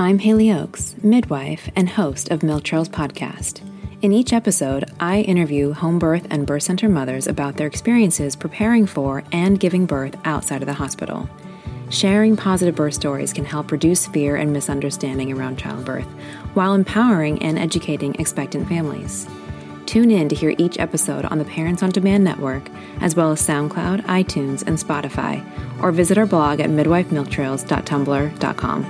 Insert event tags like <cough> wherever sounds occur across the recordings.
I'm Haley Oaks, midwife and host of Milk Trails Podcast. In each episode, I interview home birth and birth center mothers about their experiences preparing for and giving birth outside of the hospital. Sharing positive birth stories can help reduce fear and misunderstanding around childbirth while empowering and educating expectant families. Tune in to hear each episode on the Parents on Demand network, as well as SoundCloud, iTunes, and Spotify, or visit our blog at midwifemilktrails.tumblr.com.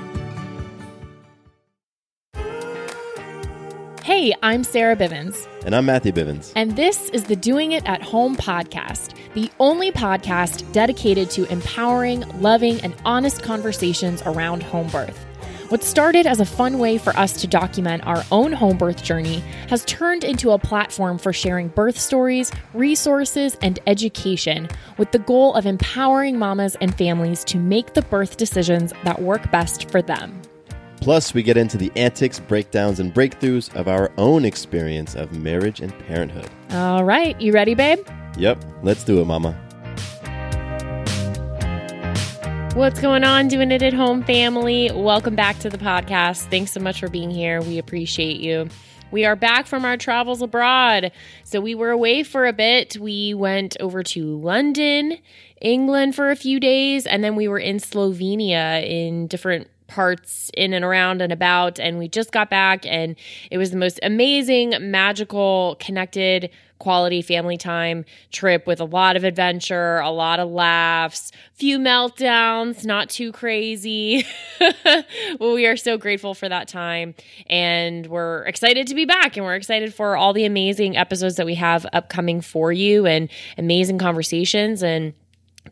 Hey, I'm Sarah Bivens. And I'm Matthew Bivens. And this is the Doing It at Home podcast, the only podcast dedicated to empowering, loving, and honest conversations around home birth. What started as a fun way for us to document our own home birth journey has turned into a platform for sharing birth stories, resources, and education with the goal of empowering mamas and families to make the birth decisions that work best for them. Plus, we get into the antics, breakdowns, and breakthroughs of our own experience of marriage and parenthood. All right, you ready, babe? Yep, let's do it, mama. What's going on, doing it at home family? Welcome back to the podcast. Thanks so much for being here. We appreciate you. We are back from our travels abroad. So we were away for a bit. We went over to London, England for a few days, and then we were in Slovenia in different parts in and around and about. And we just got back, and it was the most amazing, magical, connected, quality family time trip with a lot of adventure, a lot of laughs, few meltdowns, not too crazy. <laughs> well, we are so grateful for that time. And we're excited to be back, and we're excited for all the amazing episodes that we have upcoming for you and amazing conversations. And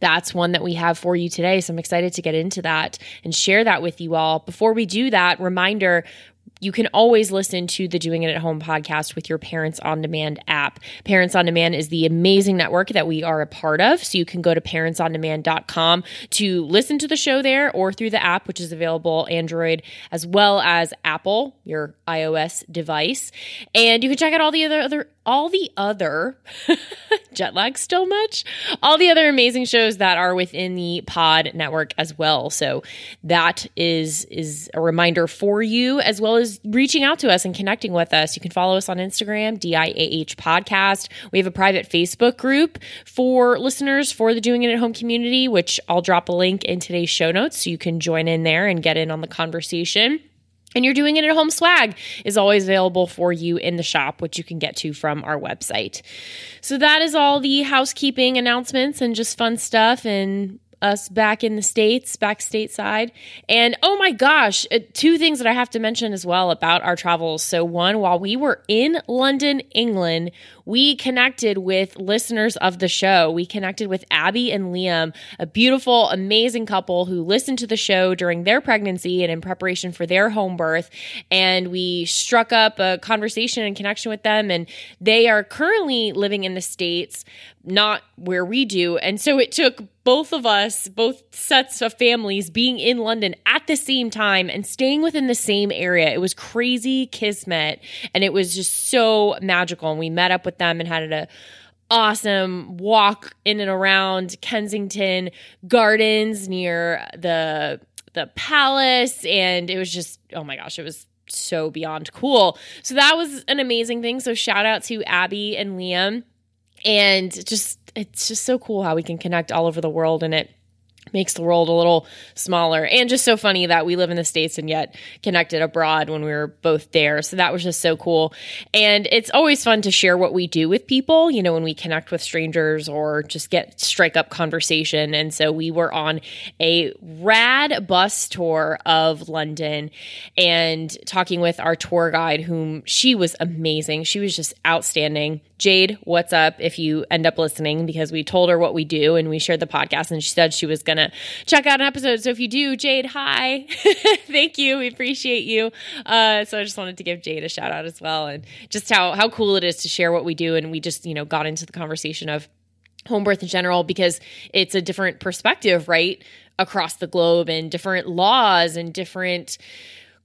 that's one that we have for you today. So I'm excited to get into that and share that with you all. Before we do that, reminder you can always listen to the Doing It at Home podcast with your Parents on Demand app. Parents on Demand is the amazing network that we are a part of. So you can go to parentsondemand.com to listen to the show there or through the app, which is available Android as well as Apple, your iOS device. And you can check out all the other, other all the other <laughs> jet lag still much all the other amazing shows that are within the pod network as well so that is is a reminder for you as well as reaching out to us and connecting with us. You can follow us on instagram diah podcast. We have a private facebook group for listeners for the doing it at home community which i'll drop a link in today's show notes so you can join in there and get in on the conversation. And you're doing it at home swag is always available for you in the shop, which you can get to from our website. So that is all the housekeeping announcements and just fun stuff and us back in the States, back stateside. And oh my gosh, uh, two things that I have to mention as well about our travels. So, one, while we were in London, England, we connected with listeners of the show. We connected with Abby and Liam, a beautiful, amazing couple who listened to the show during their pregnancy and in preparation for their home birth. And we struck up a conversation and connection with them. And they are currently living in the States, not where we do. And so it took both of us, both sets of families being in London at the same time and staying within the same area. It was crazy kismet and it was just so magical. And we met up with them and had a awesome walk in and around Kensington Gardens near the the palace and it was just oh my gosh, it was so beyond cool. So that was an amazing thing. So shout out to Abby and Liam and just it's just so cool how we can connect all over the world and it makes the world a little smaller. And just so funny that we live in the states and yet connected abroad when we were both there. So that was just so cool. And it's always fun to share what we do with people you know when we connect with strangers or just get strike up conversation. And so we were on a rad bus tour of london and talking with our tour guide whom she was amazing. She was just outstanding Jade, what's up? If you end up listening, because we told her what we do and we shared the podcast, and she said she was going to check out an episode. So if you do, Jade, hi. <laughs> Thank you. We appreciate you. Uh, so I just wanted to give Jade a shout out as well and just how, how cool it is to share what we do. And we just, you know, got into the conversation of home birth in general because it's a different perspective, right? Across the globe and different laws and different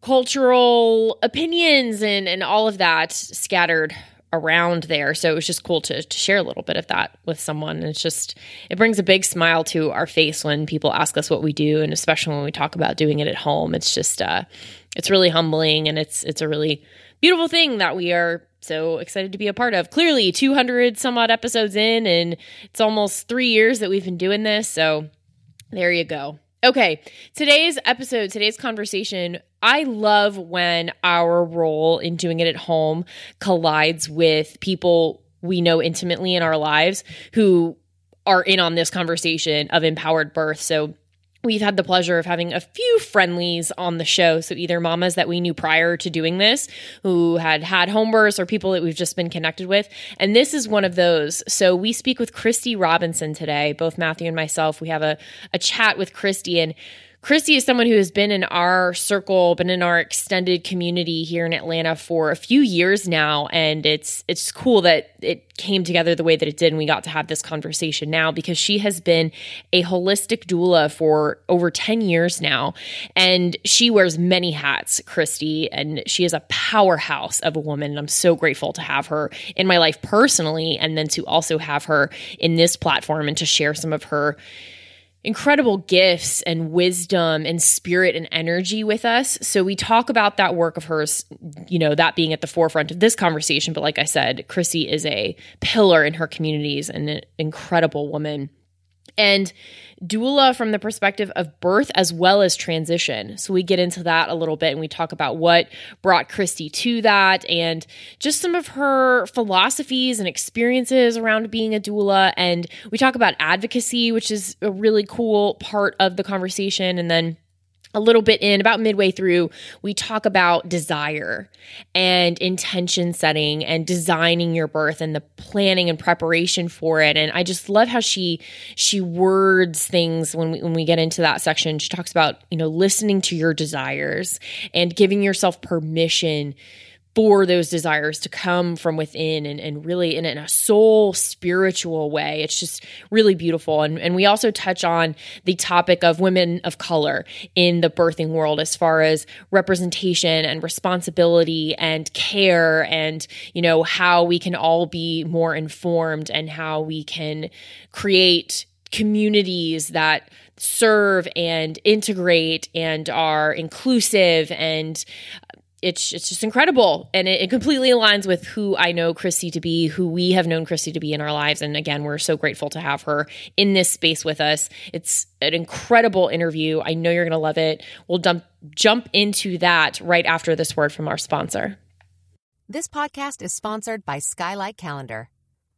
cultural opinions and, and all of that scattered around there. So it was just cool to, to share a little bit of that with someone. And it's just, it brings a big smile to our face when people ask us what we do. And especially when we talk about doing it at home, it's just, uh, it's really humbling and it's, it's a really beautiful thing that we are so excited to be a part of. Clearly, 200 some odd episodes in, and it's almost three years that we've been doing this. So there you go. Okay, today's episode, today's conversation, I love when our role in doing it at home collides with people we know intimately in our lives who are in on this conversation of empowered birth. So We've had the pleasure of having a few friendlies on the show. So, either mamas that we knew prior to doing this who had had home births or people that we've just been connected with. And this is one of those. So, we speak with Christy Robinson today, both Matthew and myself. We have a, a chat with Christy, and Christy is someone who has been in our circle, been in our extended community here in Atlanta for a few years now, and it's it's cool that it came together the way that it did, and we got to have this conversation now because she has been a holistic doula for over ten years now, and she wears many hats, Christy, and she is a powerhouse of a woman, and I'm so grateful to have her in my life personally, and then to also have her in this platform and to share some of her incredible gifts and wisdom and spirit and energy with us. So we talk about that work of hers, you know, that being at the forefront of this conversation. But like I said, Chrissy is a pillar in her communities and an incredible woman. And doula from the perspective of birth as well as transition. So we get into that a little bit and we talk about what brought Christy to that and just some of her philosophies and experiences around being a doula. And we talk about advocacy, which is a really cool part of the conversation. And then a little bit in, about midway through, we talk about desire and intention setting and designing your birth and the planning and preparation for it. And I just love how she she words things when we when we get into that section. She talks about, you know, listening to your desires and giving yourself permission for those desires to come from within and, and really in, in, a soul spiritual way. It's just really beautiful. And, and we also touch on the topic of women of color in the birthing world as far as representation and responsibility and care and, you know, how we can all be more informed and how we can create communities that serve and integrate and are inclusive and it's it's just incredible and it, it, completely aligns with who I know Christy to be, who we have known Christy to be in our lives. And again, we're so grateful to have her in this space with us. It's an incredible interview. I know you're going to love it. We'll jump jump into that right after this word from our sponsor. This podcast is sponsored by Skylight Calendar.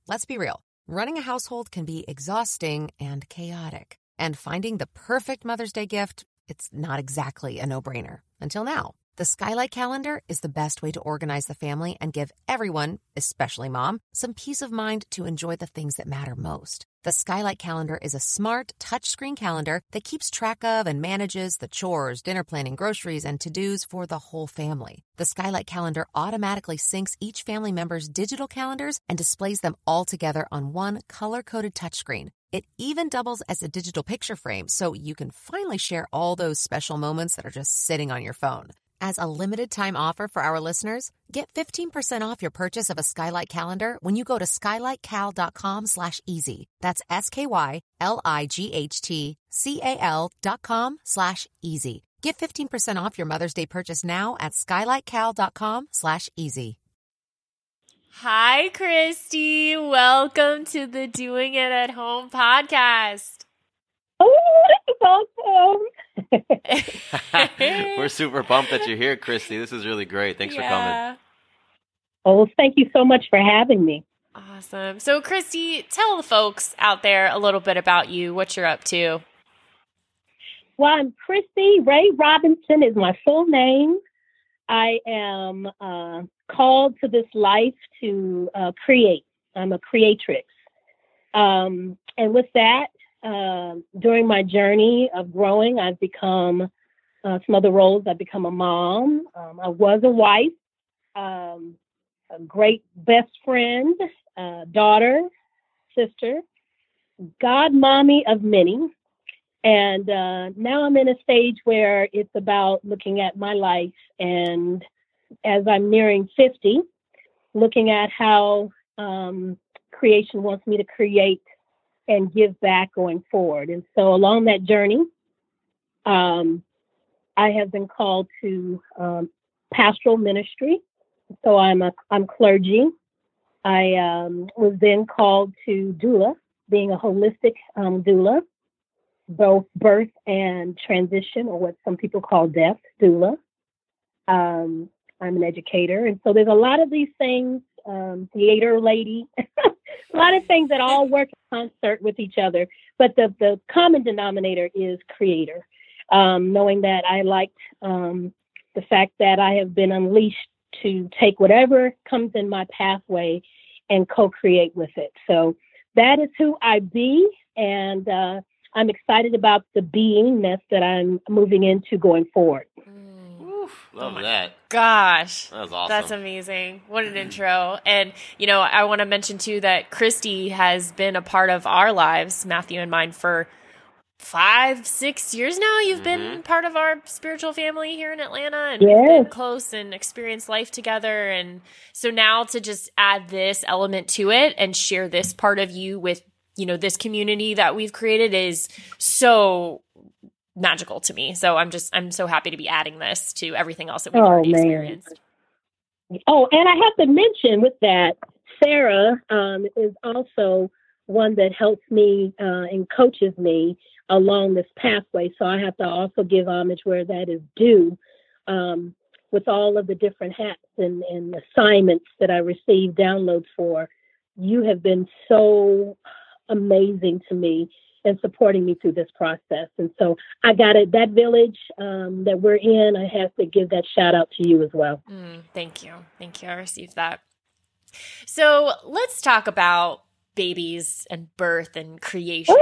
Let's be real. Running a household can be exhausting and chaotic. And finding the perfect Mother's Day gift, it's not exactly a no-brainer until now. The Skylight Calendar is the best way to organize the family and give everyone, especially mom, some peace of mind to enjoy the things that matter most. The Skylight Calendar is a smart, touchscreen calendar that keeps track of and manages the chores, dinner planning, groceries, and to dos for the whole family. The Skylight Calendar automatically syncs each family member's digital calendars and displays them all together on one color coded touchscreen. It even doubles as a digital picture frame so you can finally share all those special moments that are just sitting on your phone. As a limited time offer for our listeners, get 15% off your purchase of a Skylight calendar when you go to skylightcal.com slash easy. That's S-K-Y-L-I-G-H-T-C-A-L dot com slash easy. Get 15% off your Mother's Day purchase now at skylightcal.com slash easy. Hi, Christy. Welcome to the Doing It at Home podcast. Oh, that's <laughs> awesome. We're super pumped that you're here, Christy. This is really great. Thanks yeah. for coming. Oh, thank you so much for having me. Awesome. So, Christy, tell the folks out there a little bit about you, what you're up to. Well, I'm Christy Ray Robinson is my full name. I am uh, called to this life to uh, create, I'm a creatrix. Um, and with that, uh, during my journey of growing, I've become uh, some other roles. I've become a mom. Um, I was a wife, um, a great best friend, uh, daughter, sister, god mommy of many. And uh, now I'm in a stage where it's about looking at my life and as I'm nearing 50, looking at how um, creation wants me to create and give back going forward. And so along that journey, um, I have been called to um, pastoral ministry. So I'm a I'm clergy. I um, was then called to doula, being a holistic um, doula, both birth and transition, or what some people call death doula. Um, I'm an educator, and so there's a lot of these things. Um, theater lady, <laughs> a lot of things that all work in concert with each other. But the the common denominator is creator. Um, knowing that I liked um, the fact that I have been unleashed to take whatever comes in my pathway and co-create with it. So that is who I be, and uh, I'm excited about the beingness that I'm moving into going forward. Love that. Gosh. That was awesome. That's amazing. What an intro. And, you know, I want to mention too that Christy has been a part of our lives, Matthew and mine, for five, six years now. You've Mm-hmm. been part of our spiritual family here in Atlanta and we've been close and experienced life together. And so now to just add this element to it and share this part of you with, you know, this community that we've created is so magical to me. So I'm just, I'm so happy to be adding this to everything else that we've Oh, already man. experienced. Oh, and I have to mention with that, Sarah um, is also one that helps me uh, and coaches me along this pathway. So I have to also give homage where that is due um, with all of the different hats and, and assignments that I receive downloads for. You have been so amazing to me and supporting me through this process. And so I got it. That village um, that we're in, I have to give that shout out to you as well. Mm, thank you. Thank you. I received that. So let's talk about babies and birth and creation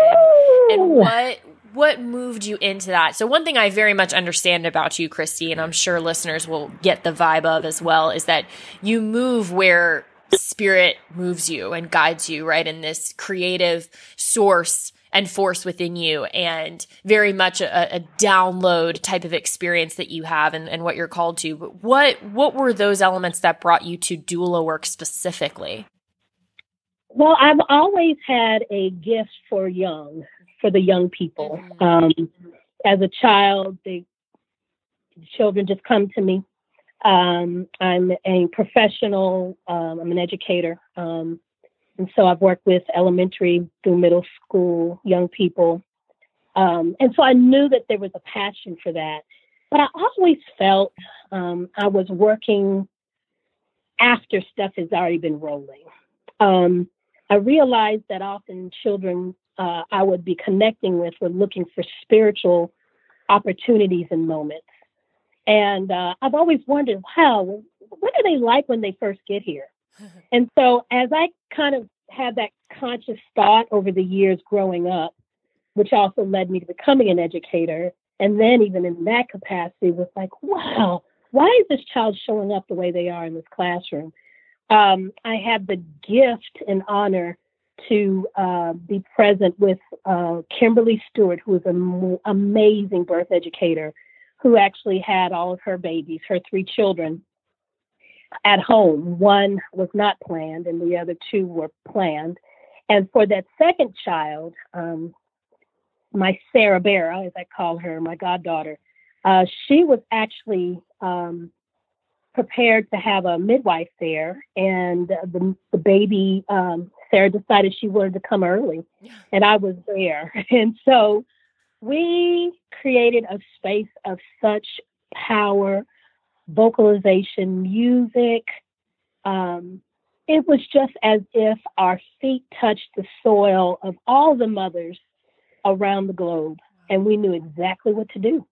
and what what moved you into that. So one thing I very much understand about you, Christy, and I'm sure listeners will get the vibe of as well, is that you move where spirit moves you and guides you, right? In this creative source and force within you and very much a, a download type of experience that you have and, and what you're called to. But what what were those elements that brought you to doula work specifically? Well, I've always had a gift for young, for the young people. Um, as a child, the children just come to me. Um, I'm a professional. Um, I'm an educator, um, and so I've worked with elementary through middle school young people. Um, and so I knew that there was a passion for that, but I always felt um, I was working after stuff has already been rolling. Um, I realized that often children uh, I would be connecting with were looking for spiritual opportunities and moments. And uh, I've always wondered, wow, what are they like when they first get here? <laughs> and so as I kind of had that conscious thought over the years growing up, which also led me to becoming an educator, and then even in that capacity was like, wow, why is this child showing up the way they are in this classroom? Um, I had the gift and honor to uh, be present with uh, Kimberly Stewart, who is an amazing birth educator, who actually had all of her babies, her three children, at home. One was not planned, and the other two were planned. And for that second child, um, my Sarah Barra, as I call her, my goddaughter, uh, she was actually um, prepared to have a midwife there, and the, the baby, um, Sarah decided she wanted to come early, and I was there. <laughs> And so we created a space of such power, vocalization, music. Um, it was just as if our feet touched the soil of all the mothers around the globe, and we knew exactly what to do.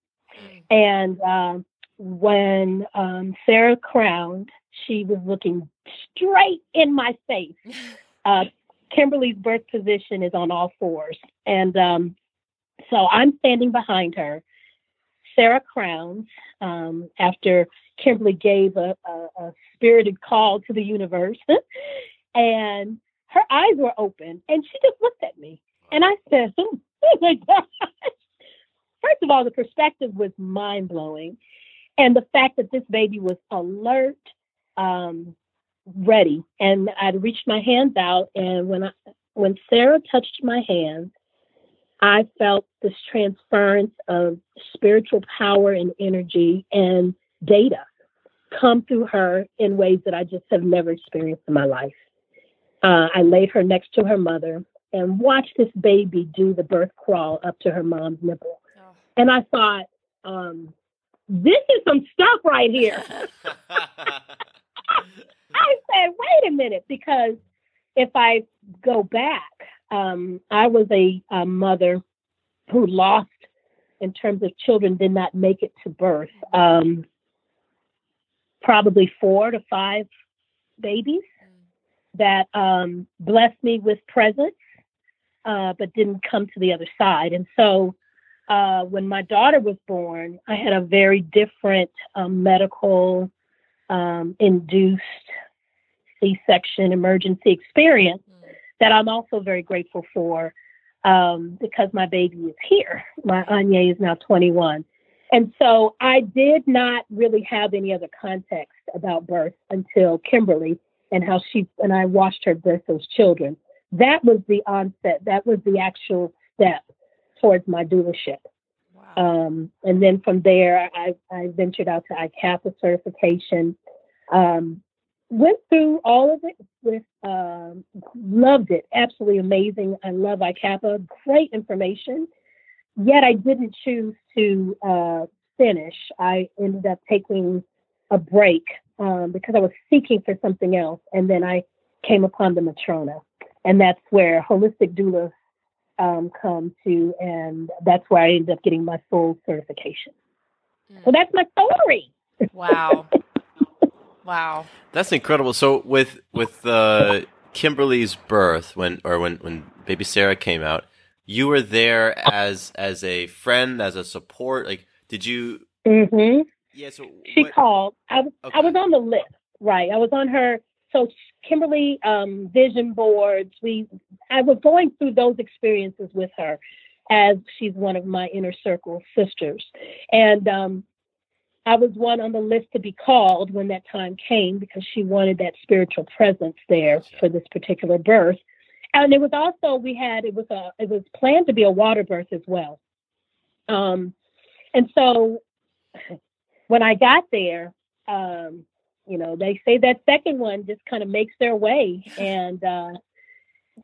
And um, when um, Sarah crowned, she was looking straight in my face. <laughs> uh, Kimberly's birth position is on all fours. And um, so I'm standing behind her. Sarah Crowns, um, after Kimberly gave a, a, a, spirited call to the universe, <laughs> and her eyes were open, and she just looked at me. And I said, <laughs> oh, my gosh. First of all, the perspective was mind blowing. And the fact that this baby was alert, um, ready. And I'd reached my hands out, and when I, when Sarah touched my hand, I felt this transference of spiritual power and energy and data come through her in ways that I just have never experienced in my life. Uh, I laid her next to her mother and watched this baby do the birth crawl up to her mom's nipple. Oh. And I thought, um, this is some stuff right here. <laughs> <laughs> I said, wait a minute, because if I go back, um, I was a, a, mother who lost, in terms of children, did not make it to birth. Um, probably four to five babies that um, blessed me with presence, uh, but didn't come to the other side. And so uh, when my daughter was born, I had a very different um, medical um, induced C section emergency experience mm. that I'm also very grateful for um, because my baby is here. My Anya is now 21. And so I did not really have any other context about birth until Kimberly and how she and I watched her birth those children. That was the onset. That was the actual step towards my doulaship. Wow. Um, and then from there, I, I ventured out to ICAPA certification. Um, went through all of it with um, loved it absolutely amazing i love icapa great information yet i didn't choose to uh, finish. I ended up taking a break um, because i was seeking for something else and then i came upon the matrona. And that's where holistic doulas um, come to and that's where i ended up getting my full certification. Mm. so that's my story. Wow. <laughs> Wow, that's incredible. So with with uh, Kimberly's birth, when or when when baby Sarah came out, you were there as as a friend, as a support. Like, did you? Mm-hmm. Yeah. So she what, called. I was okay. I was on the list. Right. I was on her. So Kimberly um, vision boards. We I was going through those experiences with her as she's one of my inner circle sisters, and um, I was one on the list to be called when that time came because she wanted that spiritual presence there for this particular birth. And it was also we had it was a it was planned to be a water birth as well. Um, and so when I got there, um, you know, they say that second one just kind of makes their way, and uh,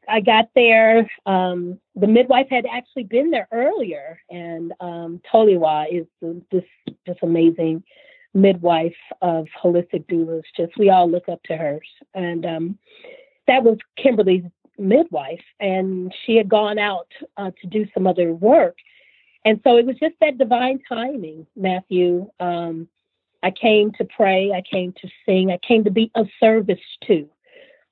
I got there. Um, the midwife had actually been there earlier, and um, Toliwa is this this amazing midwife of holistic doulas. Just we all look up to her, and um, that was Kimberly's midwife, and she had gone out uh, to do some other work, and so it was just that divine timing, Matthew. Um, I came to pray, I came to sing, I came to be of service to,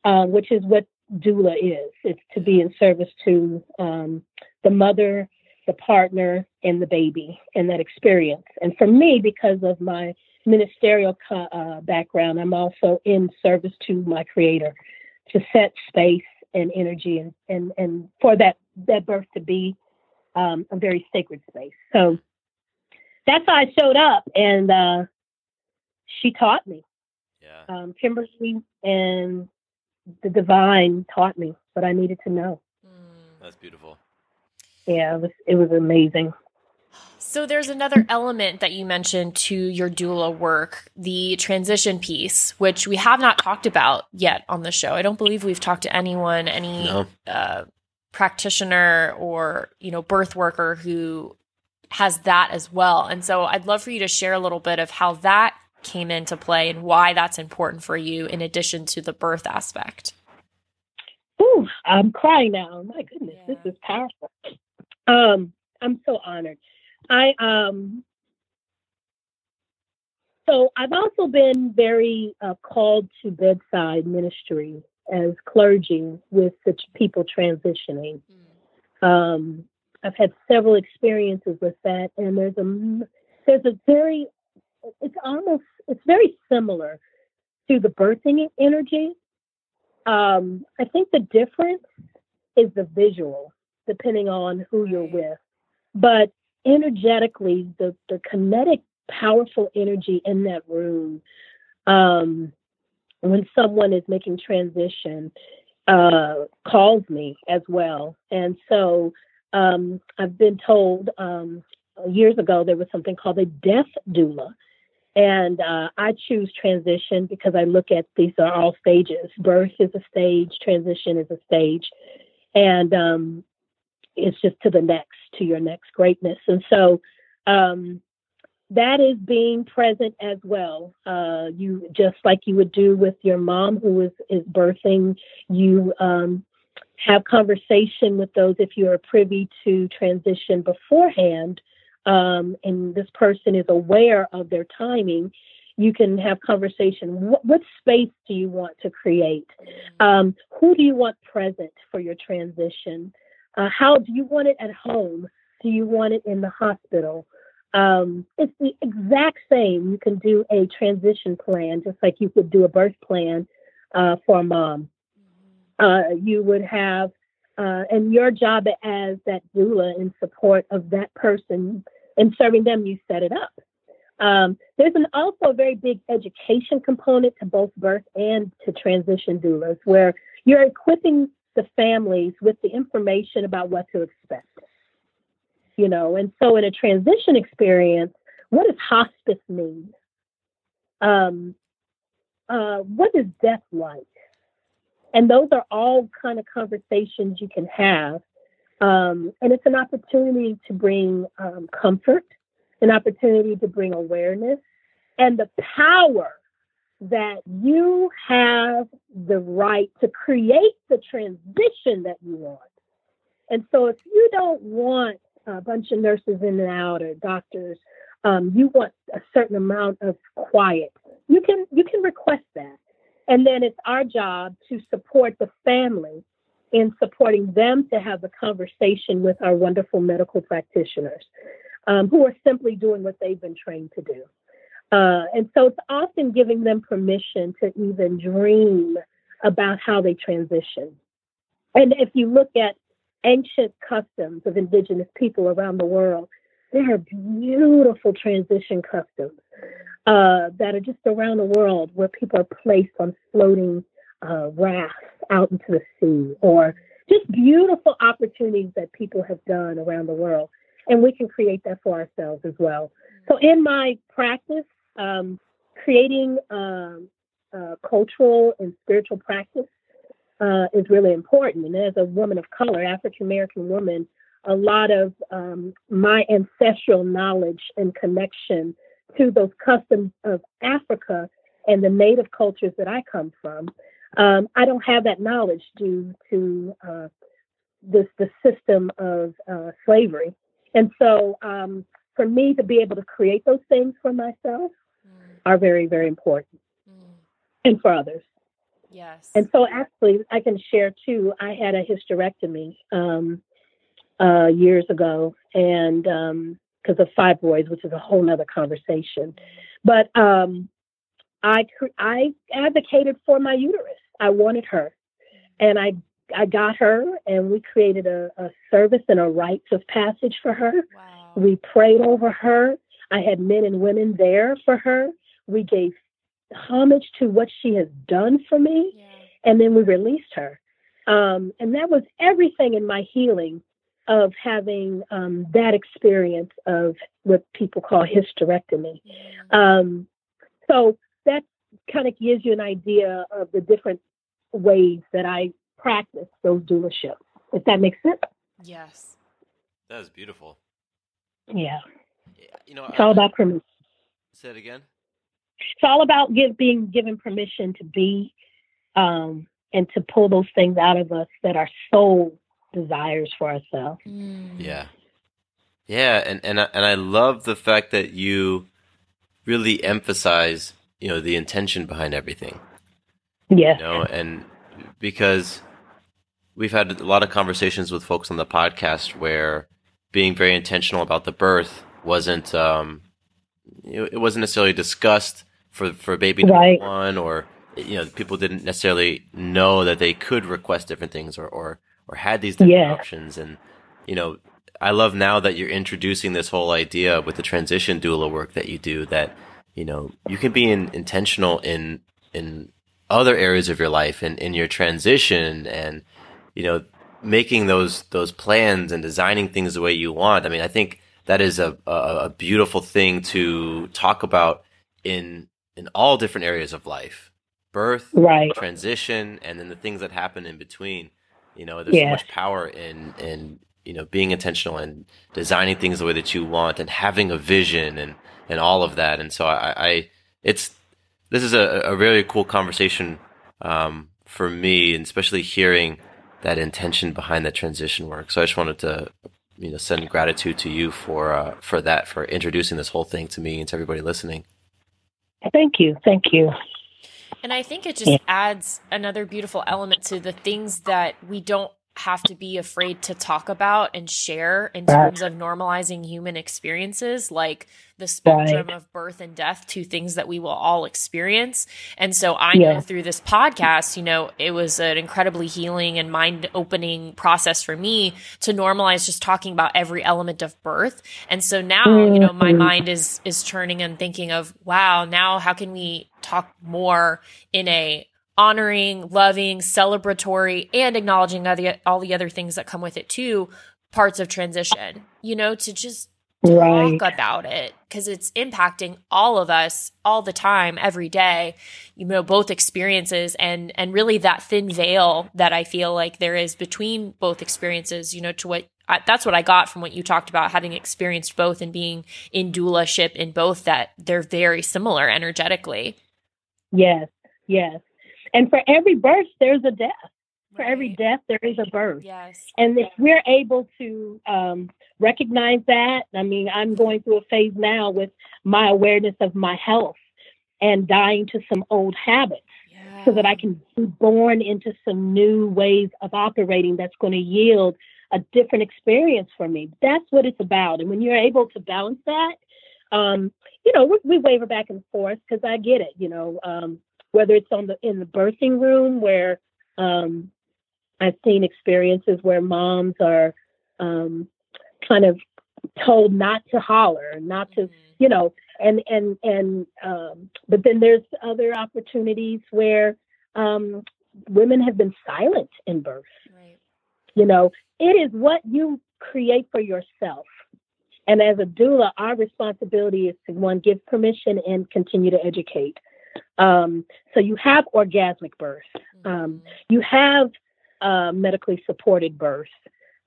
uh, which is what doula is. It's to be in service to um, the mother, the partner, and the baby and that experience. And for me, because of my ministerial uh, background, I'm also in service to my creator to set space and energy and, and, and for that, that birth to be um, a very sacred space. So that's how I showed up. And uh, she taught me. Yeah. Um, Kimberly and the divine taught me what I needed to know. That's beautiful. Yeah, it was it was amazing. So there's another element that you mentioned to your doula work, the transition piece, which we have not talked about yet on the show. I don't believe we've talked to anyone, any no. uh, practitioner or you know birth worker who has that as well. And so I'd love for you to share a little bit of how that came into play and why that's important for you in addition to the birth aspect. Ooh, I'm crying now. My goodness, yeah. this is powerful. Um, I'm so honored. I um so I've also been very uh, called to bedside ministry as clergy with the people transitioning. Um, I've had several experiences with that, and there's a there's a very it's almost it's very similar to the birthing energy. Um, I think the difference is the visual, depending on who you're with. But energetically, the the kinetic, powerful energy in that room, um, when someone is making transition, uh, calls me as well. And so um, I've been told um, years ago there was something called a death doula. And uh, I choose transition because I look at these are all stages. Birth is a stage, transition is a stage, and um, it's just to the next, to your next greatness. And so um, that is being present as well. Uh, you just like you would do with your mom who is is birthing. You um, have conversation with those if you are privy to transition beforehand um, and this person is aware of their timing, you can have conversation. What, what space do you want to create? Um, who do you want present for your transition? Uh, how do you want it at home? Do you want it in the hospital? Um, it's the exact same. You can do a transition plan just like you could do a birth plan uh, for a mom. Uh, you would have uh, and your job as that doula in support of that person and serving them, you set it up. Um, there's an also a very big education component to both birth and to transition doulas, where you're equipping the families with the information about what to expect. You know, and so in a transition experience, what does hospice mean? Um, uh, what is death like? And those are all kind of conversations you can have. Um, and it's an opportunity to bring um, comfort, an opportunity to bring awareness, and the power that you have the right to create the transition that you want. And so if you don't want a bunch of nurses in and out or doctors, um, you want a certain amount of quiet, you can you can request that. And then it's our job to support the family in supporting them to have the conversation with our wonderful medical practitioners um, who are simply doing what they've been trained to do. Uh, and so it's often giving them permission to even dream about how they transition. And if you look at ancient customs of indigenous people around the world, there are beautiful transition customs uh, that are just around the world where people are placed on floating uh, rafts out into the sea, or just beautiful opportunities that people have done around the world. And we can create that for ourselves as well. So, in my practice, um, creating um, uh, cultural and spiritual practice uh, is really important. And as a woman of color, African American woman, a lot of um, my ancestral knowledge and connection to those customs of Africa and the native cultures that I come from um, I don't have that knowledge due to uh, this the system of uh, slavery, and so um, for me to be able to create those things for myself. Are very very important, mm. and for others. Yes. And so actually, I can share too. I had a hysterectomy um, uh, years ago, and because um, of fibroids, which is a whole nother conversation. But um, I I advocated for my uterus. I wanted her, and I I got her, and we created a, a service and a rites of passage for her. Wow. We prayed over her. I had men and women there for her. We gave homage to what she has done for me, yeah. and then we released her. Um, and that was everything in my healing of having um, that experience of what people call hysterectomy. Yeah. Um, so that kind of gives you an idea of the different ways that I practice those doulaships. If that makes sense. Yes. That is beautiful. Yeah. yeah you know, it's I, all about permission. Say it again. It's all about give, being given permission to be um, and to pull those things out of us that our soul desires for ourselves. Mm. Yeah. Yeah, and and I, and I love the fact that you really emphasize, you know, the intention behind everything. Yeah. You know, and because we've had a lot of conversations with folks on the podcast where being very intentional about the birth wasn't um, it wasn't necessarily discussed for for baby number right. one or you know people didn't necessarily know that they could request different things or or, or had these different yeah. options and you know I love now that you're introducing this whole idea with the transition doula work that you do that you know you can be in, intentional in in other areas of your life and in your transition and you know making those those plans and designing things the way you want. I mean, I think that is a a, a beautiful thing to talk about in in all different areas of life. Birth, right. transition, and then the things that happen in between. You know, there's so much power in in you know being intentional and designing things the way that you want and having a vision and and all of that. And so I, I it's this is a, a really cool conversation um, for me, and especially hearing that intention behind that transition work. So I just wanted to, you know, send gratitude to you for uh, for that, for introducing this whole thing to me and to everybody listening. Thank you, thank you. And I think it just adds another beautiful element to the things that we don't have to be afraid to talk about and share in terms of normalizing human experiences like the spectrum right. of birth and death two things that we will all experience and so i yeah. know through this podcast you know it was an incredibly healing and mind opening process for me to normalize just talking about every element of birth and so now mm-hmm. you know my mm-hmm. mind is is turning and thinking of wow now how can we talk more in a honoring, loving, celebratory, and acknowledging all the, all the other things that come with it too, parts of transition, you know, to just right. talk about it because it's impacting all of us all the time, every day, you know, both experiences and, and really that thin veil that I feel like there is between both experiences, you know, to what I, that's what I got from what you talked about, having experienced both and being in doulaship in both, that they're very similar energetically. Yes, yes. And for every birth, there's a death. For every death, there is a birth. Yes. And if we're able to um, recognize that, I mean, I'm going through a phase now with my awareness of my health and dying to some old habits yeah. so that I can be born into some new ways of operating that's going to yield a different experience for me. That's what it's about. And when you're able to balance that, um, you know, we, we waver back and forth because I get it. You know, um, whether it's on the in the birthing room where um, I've seen experiences where moms are um, kind of told not to holler, not to, mm-hmm. you know, and and and um, but then there's other opportunities where um, women have been silent in birth. Right. You know, it is what you create for yourself. And as a doula, our responsibility is to one give permission and continue to educate. Um, so you have orgasmic birth, um, mm-hmm. you have uh, medically supported birth,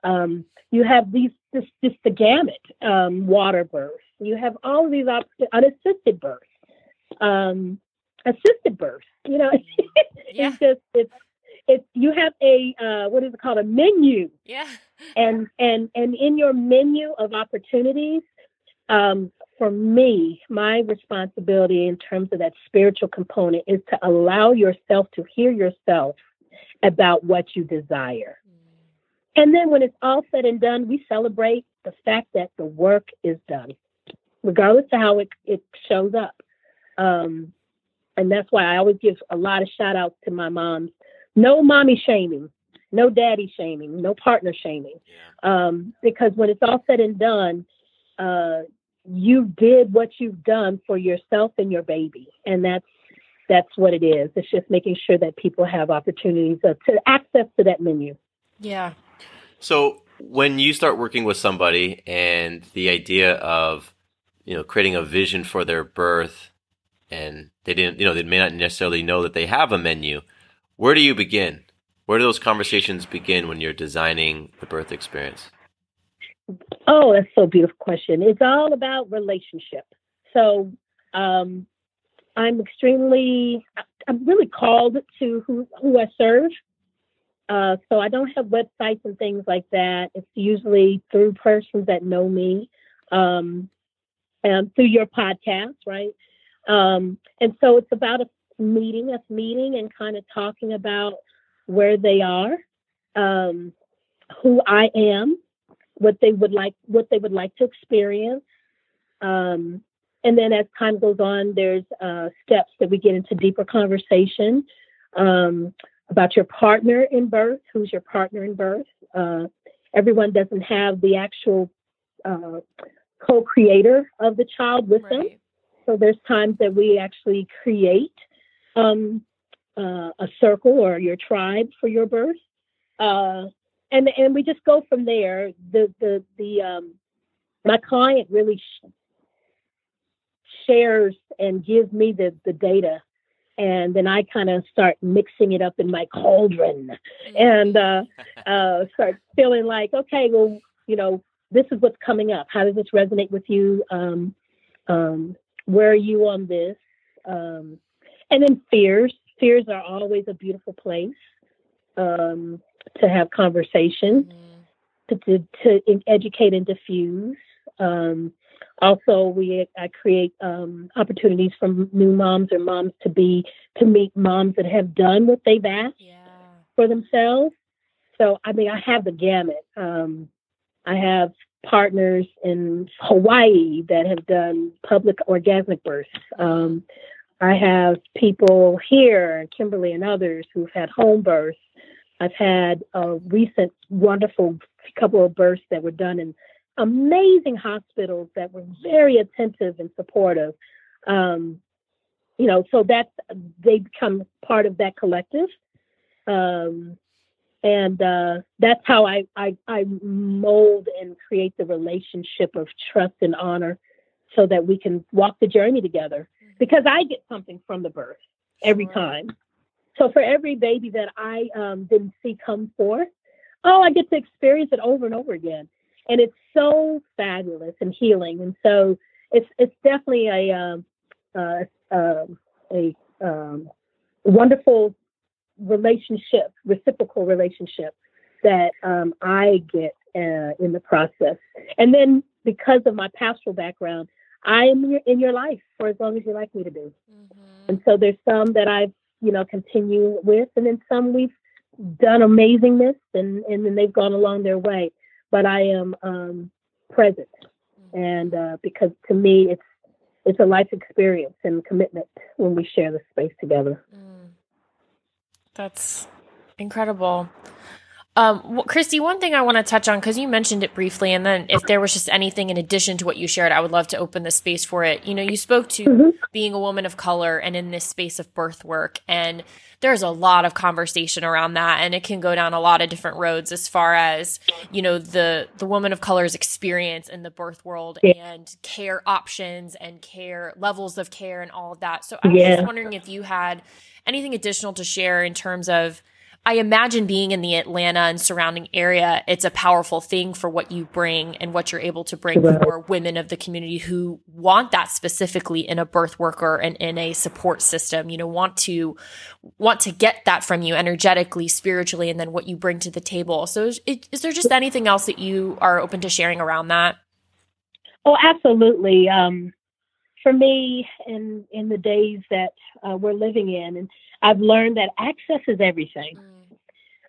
um, you have these this, this the gamut um, water birth. You have all of these op- unassisted birth, um, assisted birth. You know, <laughs> yeah. it's just it's it's you have a uh, what is it called a menu. Yeah. And and and in your menu of opportunities, um, for me, my responsibility in terms of that spiritual component is to allow yourself to hear yourself about what you desire. Mm. And then when it's all said and done, we celebrate the fact that the work is done, regardless of how it, it shows up. Um, and that's why I always give a lot of shout outs to my moms. No mommy shaming, no daddy shaming, no partner shaming. Um, because when it's all said and done, uh, you did what you've done for yourself and your baby. And that's that's what it is. It's just making sure that people have opportunities to access to that menu. Yeah. So when you start working with somebody and the idea of you know creating a vision for their birth and they didn't you know they may not necessarily know that they have a menu where do you begin? Where do those conversations begin when you're designing the birth experience Oh, that's so beautiful question. It's all about relationship. So um, I'm extremely, I'm really called to who, who I serve. Uh, so I don't have websites and things like that. It's usually through persons that know me, um, and through your podcast, right? Um, and so it's about a meeting, us meeting, and kind of talking about where they are, um, who I am, what they would like, what they would like to experience. Um, and then as time goes on, there's uh, steps that we get into deeper conversation um, about your partner in birth. Who's your partner in birth? Uh, everyone doesn't have the actual uh, co-creator of the child with right. them. So there's times that we actually create um, uh, a circle or your tribe for your birth, uh, and and we just go from there. The the the um, my client really sh- shares and gives me the the data, and then I kind of start mixing it up in my cauldron, and uh, uh, start feeling like, okay, well, you know, this is what's coming up. How does this resonate with you? Um, um, where are you on this? Um, and then fears. Fears are always a beautiful place um, to have conversation, mm-hmm. to, to, to, educate and diffuse. Um, also, we I create um, opportunities for new moms or moms to be to meet moms that have done what they've asked yeah. for themselves. So, I mean, I have the gamut. Um, I have partners in Hawaii that have done public orgasmic births. Um, I have people here, Kimberly and others, who've had home births. I've had a recent wonderful couple of births that were done in amazing hospitals that were very attentive and supportive. Um, you know, so that's they become part of that collective. Um, and uh, that's how I, I, I mold and create the relationship of trust and honor so that we can walk the journey together because i get something from the birth every sure. time so for every baby that i um, didn't see come forth oh i get to experience it over and over again and it's so fabulous and healing and so it's it's definitely a um, uh, uh, a um, wonderful relationship, reciprocal relationship that um, I get uh, in the process. And then because of my pastoral background, I am in your life for as long as you like me to be. Mm-hmm. And so there's some that I've, you know, continue with, and then some we've done amazingness and, and then they've gone along their way. But I am um, present. Mm-hmm. And uh, because to me, it's it's a life experience and commitment when we share the space together. Mm. That's incredible. Um, well, Christy, one thing I want to touch on because you mentioned it briefly, and then if there was just anything in addition to what you shared, I would love to open the space for it. You know, you spoke to mm-hmm. being a woman of color and in this space of birth work, and there's a lot of conversation around that, and it can go down a lot of different roads as far as you know the the woman of color's experience in the birth world yeah. and care options and care levels of care and all of that. So I was yeah. just wondering if you had anything additional to share in terms of I imagine being in the Atlanta and surrounding area, it's a powerful thing for what you bring and what you're able to bring for women of the community who want that specifically in a birth worker and in a support system, you know, want to want to get that from you energetically, spiritually, and then what you bring to the table. So is, is there just anything else that you are open to sharing around that? Oh, absolutely. Um, for me, in in the days that uh, we're living in, and I've learned that access is everything. Mm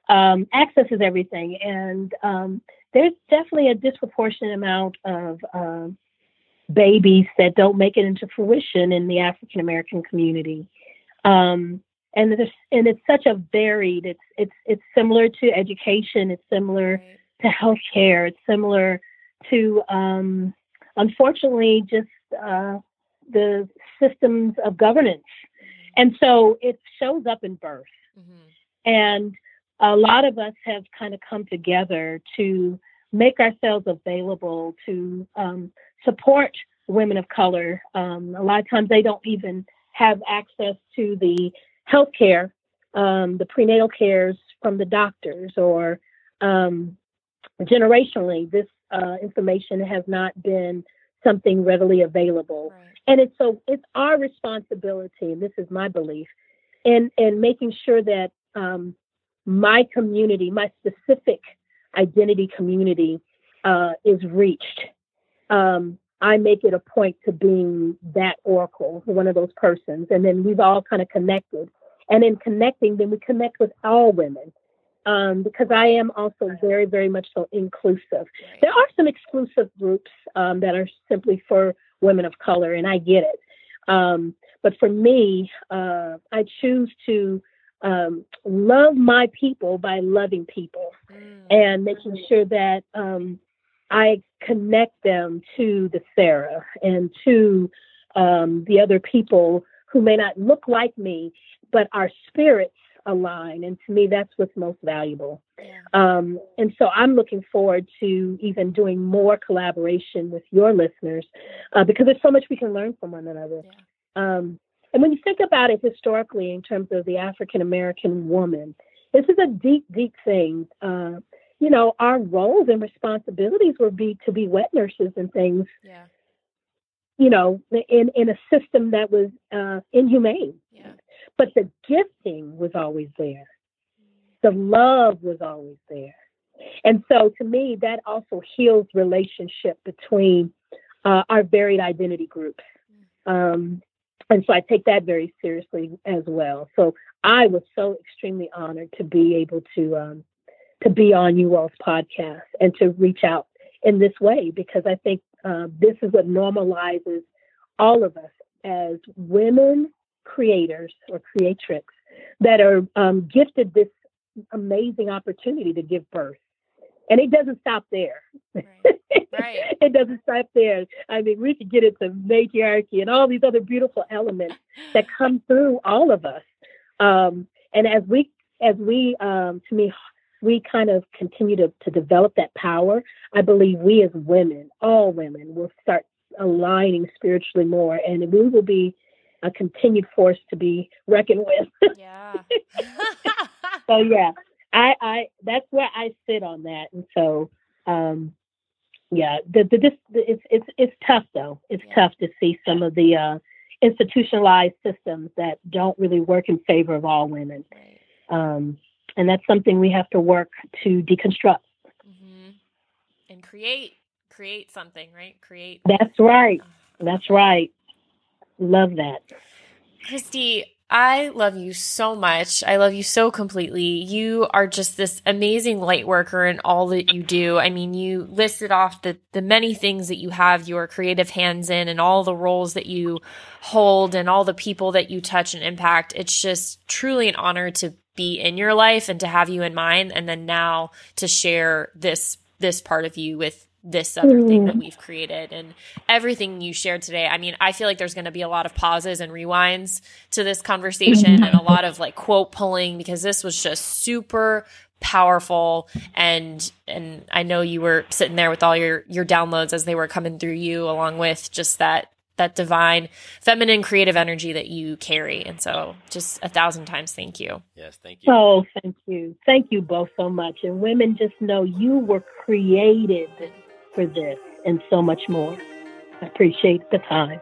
um, access is everything, and um, there's definitely a disproportionate amount of uh, babies that don't make it into fruition in the African American community. Um, and there's, and it's such a varied. It's it's it's similar to education. It's similar to healthcare. It's similar to um, unfortunately just uh, the systems of governance. And so it shows up in birth. Mm-hmm. And a lot of us have kind of come together to make ourselves available to um, support women of color. Um, a lot of times they don't even have access to the health care, um, the prenatal cares from the doctors, or um, generationally, this uh, information has not been something readily available. Right. And it's so it's our responsibility, and this is my belief, in in making sure that um, my community, my specific identity community, uh, is reached. Um, I make it a point to being that oracle, one of those persons, and then we've all kind of connected. And in connecting, then we connect with all women. Um, because I am also very, very much so inclusive. There are some exclusive groups um, that are simply for women of color, and I get it. Um, but for me, uh, I choose to um, love my people by loving people mm. and making sure that um, I connect them to the Sarah and to um, the other people who may not look like me, but our spirits align. And to me, that's what's most valuable. Yeah. Um, and so I'm looking forward to even doing more collaboration with your listeners uh, because there's so much we can learn from one another. Yeah. And when you think about it historically in terms of the African American woman, this is a deep, deep thing. Uh, you know, our roles and responsibilities were be to be wet nurses and things. Yeah. You know, in in a system that was uh, inhumane. Yeah. But the gifting was always there. The love was always there. And so to me, that also heals relationship between uh, our varied identity groups. Mm. Um, and so I take that very seriously as well. So I was so extremely honored to be able to um, to be on you all's podcast and to reach out in this way because I think uh, this is what normalizes all of us as women creators or creatrix that are um, gifted this amazing opportunity to give birth. And it doesn't stop there. Right. Right. <laughs> it doesn't stop there. I mean, we could get into matriarchy and all these other beautiful elements that <gasps> come through all of us. Um, and as we, as we, um, to me, we kind of continue to, to develop that power, I believe we as women, all women, will start aligning spiritually more, and we will be a continued force to be reckoned with. Yeah. <laughs> so yeah, I, I that's where I sit on that, and so um, yeah, the, the this it's it's it's tough though. It's yeah. tough to see some of the uh, institutionalized systems that don't really work in favor of all women, um, and that's something we have to work to deconstruct mm-hmm. and create create something, right? Create. That's right. That's right. Love that. Christy, I love you so much. I love you so completely. You are just this amazing light worker in all that you do. I mean, you listed off the, the many things that you have your creative hands in and all the roles that you hold and all the people that you touch and impact. It's just truly an honor to be in your life and to have you in mine. And then now to share this, this part of you with this other thing that mm. we've created and everything you shared today. I mean, I feel like there's going to be a lot of pauses and rewinds to this conversation and a lot of like quote pulling because this was just super powerful. And and I know you were sitting there with all your your downloads as they were coming through you along with just that that divine feminine creative energy that you carry. And so just a thousand times thank you. Yes thank you. Oh thank you. Thank you both so much. And women just know you were created for this and so much more. I appreciate the time.